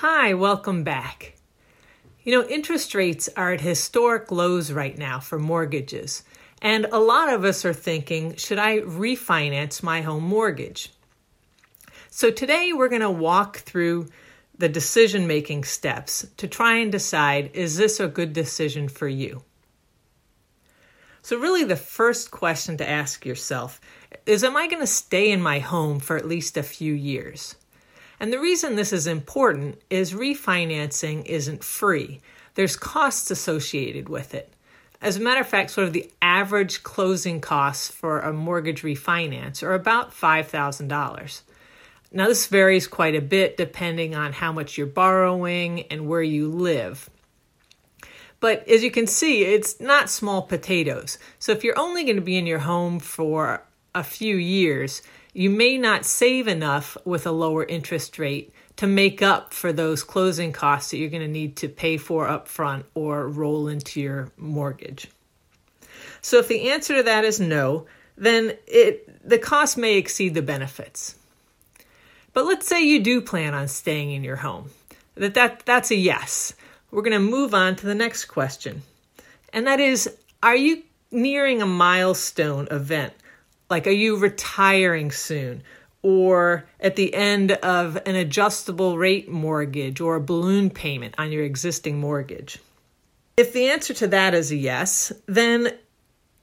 Hi, welcome back. You know, interest rates are at historic lows right now for mortgages, and a lot of us are thinking, should I refinance my home mortgage? So today we're going to walk through the decision making steps to try and decide is this a good decision for you? So, really, the first question to ask yourself is Am I going to stay in my home for at least a few years? And the reason this is important is refinancing isn't free. There's costs associated with it. As a matter of fact, sort of the average closing costs for a mortgage refinance are about $5,000. Now, this varies quite a bit depending on how much you're borrowing and where you live. But as you can see, it's not small potatoes. So if you're only going to be in your home for a few years, you may not save enough with a lower interest rate to make up for those closing costs that you're going to need to pay for upfront or roll into your mortgage. So if the answer to that is no, then it the cost may exceed the benefits. But let's say you do plan on staying in your home. That, that that's a yes. We're going to move on to the next question. And that is are you nearing a milestone event like, are you retiring soon? Or at the end of an adjustable rate mortgage or a balloon payment on your existing mortgage? If the answer to that is a yes, then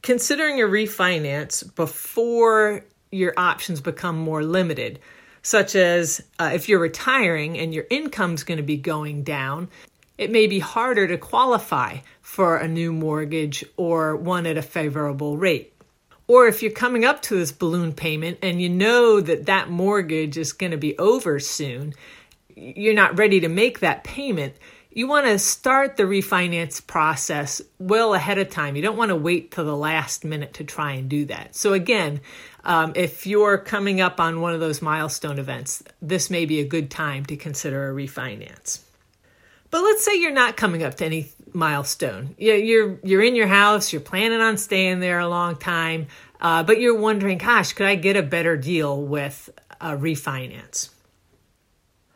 considering a refinance before your options become more limited, such as uh, if you're retiring and your income's going to be going down, it may be harder to qualify for a new mortgage or one at a favorable rate. Or if you're coming up to this balloon payment and you know that that mortgage is going to be over soon, you're not ready to make that payment. You want to start the refinance process well ahead of time. You don't want to wait till the last minute to try and do that. So, again, um, if you're coming up on one of those milestone events, this may be a good time to consider a refinance. But let's say you're not coming up to any milestone. You're you're in your house. You're planning on staying there a long time, uh, but you're wondering, gosh, could I get a better deal with a refinance?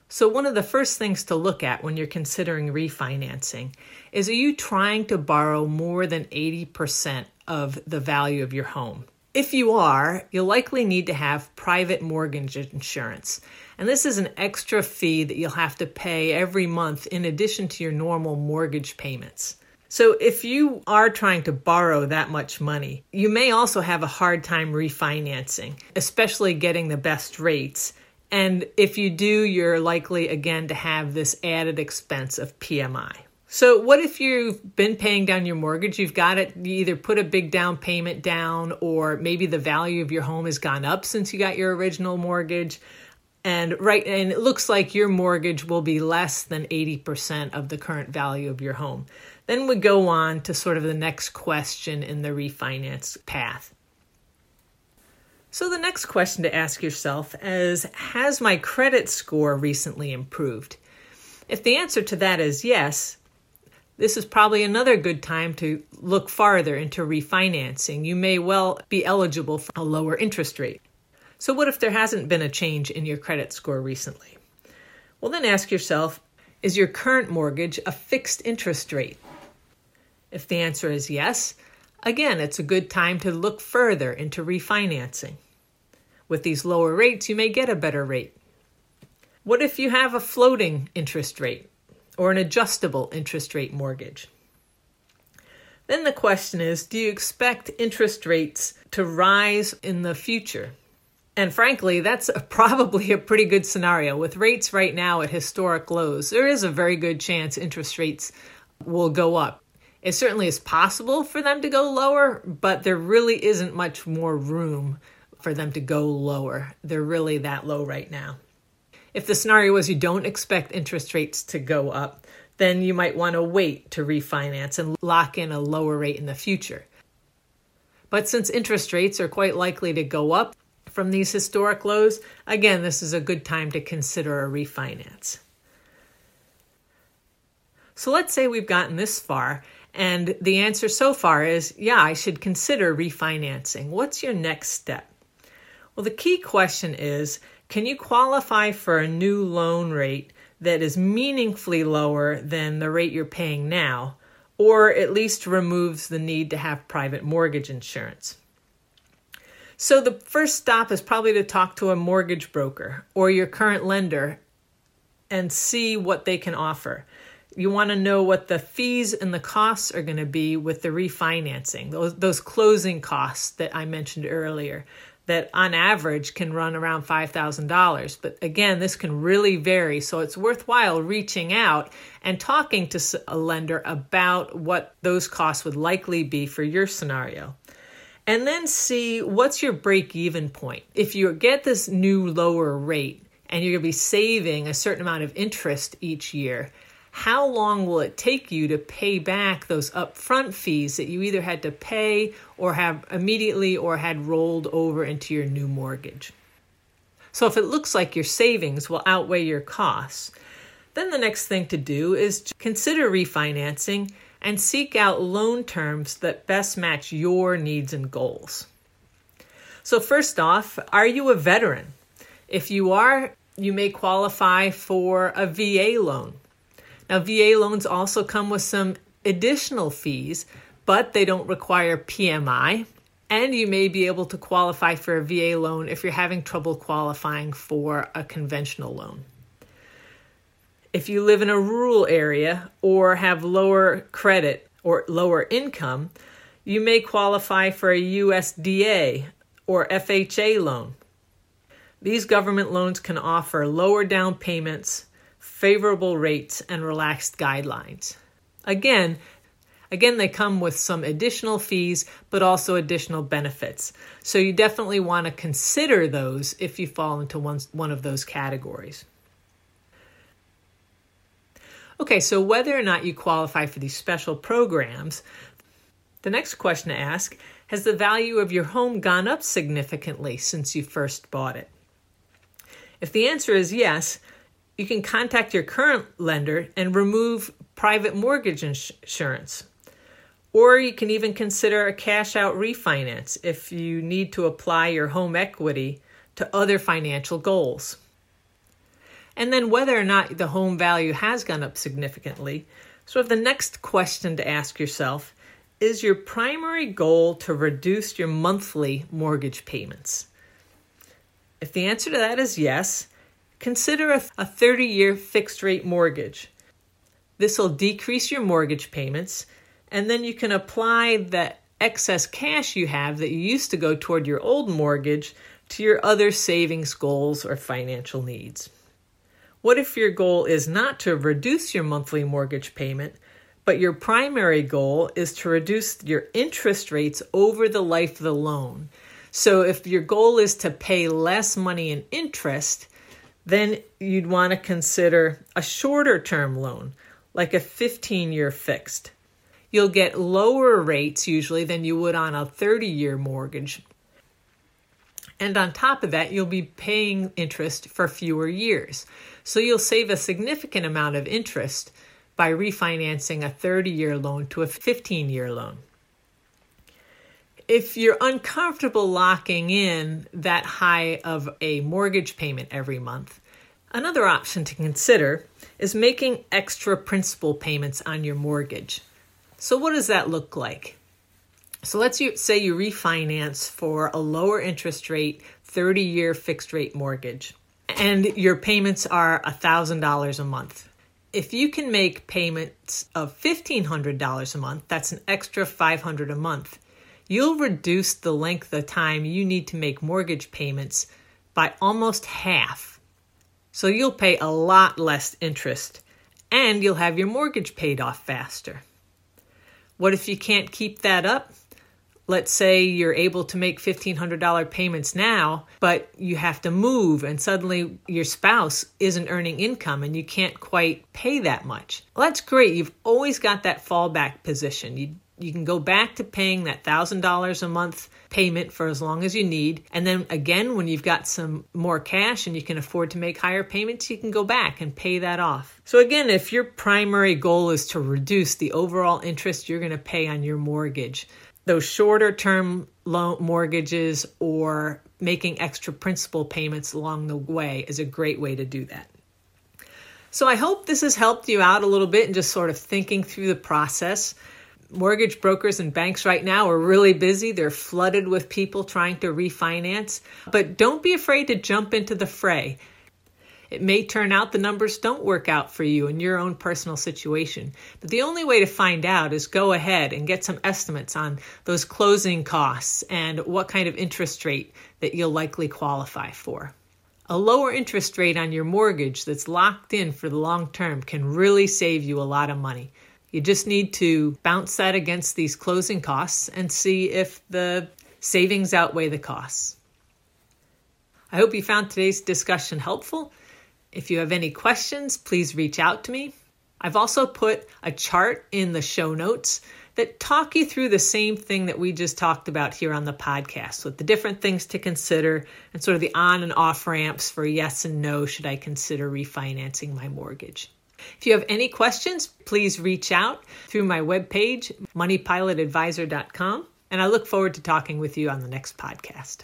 So, one of the first things to look at when you're considering refinancing is are you trying to borrow more than 80% of the value of your home? If you are, you'll likely need to have private mortgage insurance. And this is an extra fee that you'll have to pay every month in addition to your normal mortgage payments. So, if you are trying to borrow that much money, you may also have a hard time refinancing, especially getting the best rates. And if you do, you're likely again to have this added expense of PMI. So, what if you've been paying down your mortgage? You've got it, you either put a big down payment down, or maybe the value of your home has gone up since you got your original mortgage. And right, and it looks like your mortgage will be less than 80% of the current value of your home. Then we go on to sort of the next question in the refinance path. So, the next question to ask yourself is Has my credit score recently improved? If the answer to that is yes, this is probably another good time to look farther into refinancing. You may well be eligible for a lower interest rate. So, what if there hasn't been a change in your credit score recently? Well, then ask yourself is your current mortgage a fixed interest rate? If the answer is yes, again, it's a good time to look further into refinancing. With these lower rates, you may get a better rate. What if you have a floating interest rate? Or an adjustable interest rate mortgage. Then the question is do you expect interest rates to rise in the future? And frankly, that's a, probably a pretty good scenario. With rates right now at historic lows, there is a very good chance interest rates will go up. It certainly is possible for them to go lower, but there really isn't much more room for them to go lower. They're really that low right now. If the scenario is you don't expect interest rates to go up, then you might want to wait to refinance and lock in a lower rate in the future. But since interest rates are quite likely to go up from these historic lows, again, this is a good time to consider a refinance. So let's say we've gotten this far, and the answer so far is yeah, I should consider refinancing. What's your next step? Well, the key question is can you qualify for a new loan rate that is meaningfully lower than the rate you're paying now, or at least removes the need to have private mortgage insurance? So, the first stop is probably to talk to a mortgage broker or your current lender and see what they can offer. You want to know what the fees and the costs are going to be with the refinancing, those, those closing costs that I mentioned earlier that on average can run around $5,000. But again, this can really vary. So it's worthwhile reaching out and talking to a lender about what those costs would likely be for your scenario. And then see what's your break even point. If you get this new lower rate and you're going to be saving a certain amount of interest each year, how long will it take you to pay back those upfront fees that you either had to pay or have immediately or had rolled over into your new mortgage? So, if it looks like your savings will outweigh your costs, then the next thing to do is to consider refinancing and seek out loan terms that best match your needs and goals. So, first off, are you a veteran? If you are, you may qualify for a VA loan. Now, VA loans also come with some additional fees, but they don't require PMI. And you may be able to qualify for a VA loan if you're having trouble qualifying for a conventional loan. If you live in a rural area or have lower credit or lower income, you may qualify for a USDA or FHA loan. These government loans can offer lower down payments, favorable rates, and relaxed guidelines. Again, Again, they come with some additional fees, but also additional benefits. So you definitely want to consider those if you fall into one, one of those categories. Okay, so whether or not you qualify for these special programs, the next question to ask has the value of your home gone up significantly since you first bought it? If the answer is yes, you can contact your current lender and remove private mortgage insurance. Or you can even consider a cash out refinance if you need to apply your home equity to other financial goals. And then whether or not the home value has gone up significantly. So, if the next question to ask yourself is your primary goal to reduce your monthly mortgage payments? If the answer to that is yes, Consider a 30 year fixed rate mortgage. This will decrease your mortgage payments, and then you can apply the excess cash you have that you used to go toward your old mortgage to your other savings goals or financial needs. What if your goal is not to reduce your monthly mortgage payment, but your primary goal is to reduce your interest rates over the life of the loan? So, if your goal is to pay less money in interest, then you'd want to consider a shorter term loan, like a 15 year fixed. You'll get lower rates usually than you would on a 30 year mortgage. And on top of that, you'll be paying interest for fewer years. So you'll save a significant amount of interest by refinancing a 30 year loan to a 15 year loan. If you're uncomfortable locking in that high of a mortgage payment every month, another option to consider is making extra principal payments on your mortgage. So, what does that look like? So, let's say you refinance for a lower interest rate, 30 year fixed rate mortgage, and your payments are $1,000 a month. If you can make payments of $1,500 a month, that's an extra 500 a month you'll reduce the length of time you need to make mortgage payments by almost half. So you'll pay a lot less interest and you'll have your mortgage paid off faster. What if you can't keep that up? let's say you're able to make $1,500 payments now, but you have to move and suddenly your spouse isn't earning income and you can't quite pay that much. Well, that's great. You've always got that fallback position. You you can go back to paying that $1000 a month payment for as long as you need. And then again when you've got some more cash and you can afford to make higher payments you can go back and pay that off. So again if your primary goal is to reduce the overall interest you're going to pay on your mortgage those shorter term loan mortgages or making extra principal payments along the way is a great way to do that. So I hope this has helped you out a little bit and just sort of thinking through the process mortgage brokers and banks right now are really busy. They're flooded with people trying to refinance. But don't be afraid to jump into the fray. It may turn out the numbers don't work out for you in your own personal situation. But the only way to find out is go ahead and get some estimates on those closing costs and what kind of interest rate that you'll likely qualify for. A lower interest rate on your mortgage that's locked in for the long term can really save you a lot of money. You just need to bounce that against these closing costs and see if the savings outweigh the costs. I hope you found today's discussion helpful. If you have any questions, please reach out to me. I've also put a chart in the show notes that talk you through the same thing that we just talked about here on the podcast with the different things to consider and sort of the on and off ramps for yes and no should I consider refinancing my mortgage. If you have any questions, please reach out through my webpage, moneypilotadvisor.com, and I look forward to talking with you on the next podcast.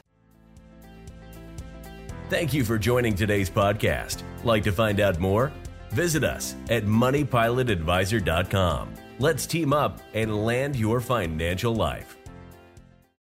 Thank you for joining today's podcast. Like to find out more? Visit us at moneypilotadvisor.com. Let's team up and land your financial life.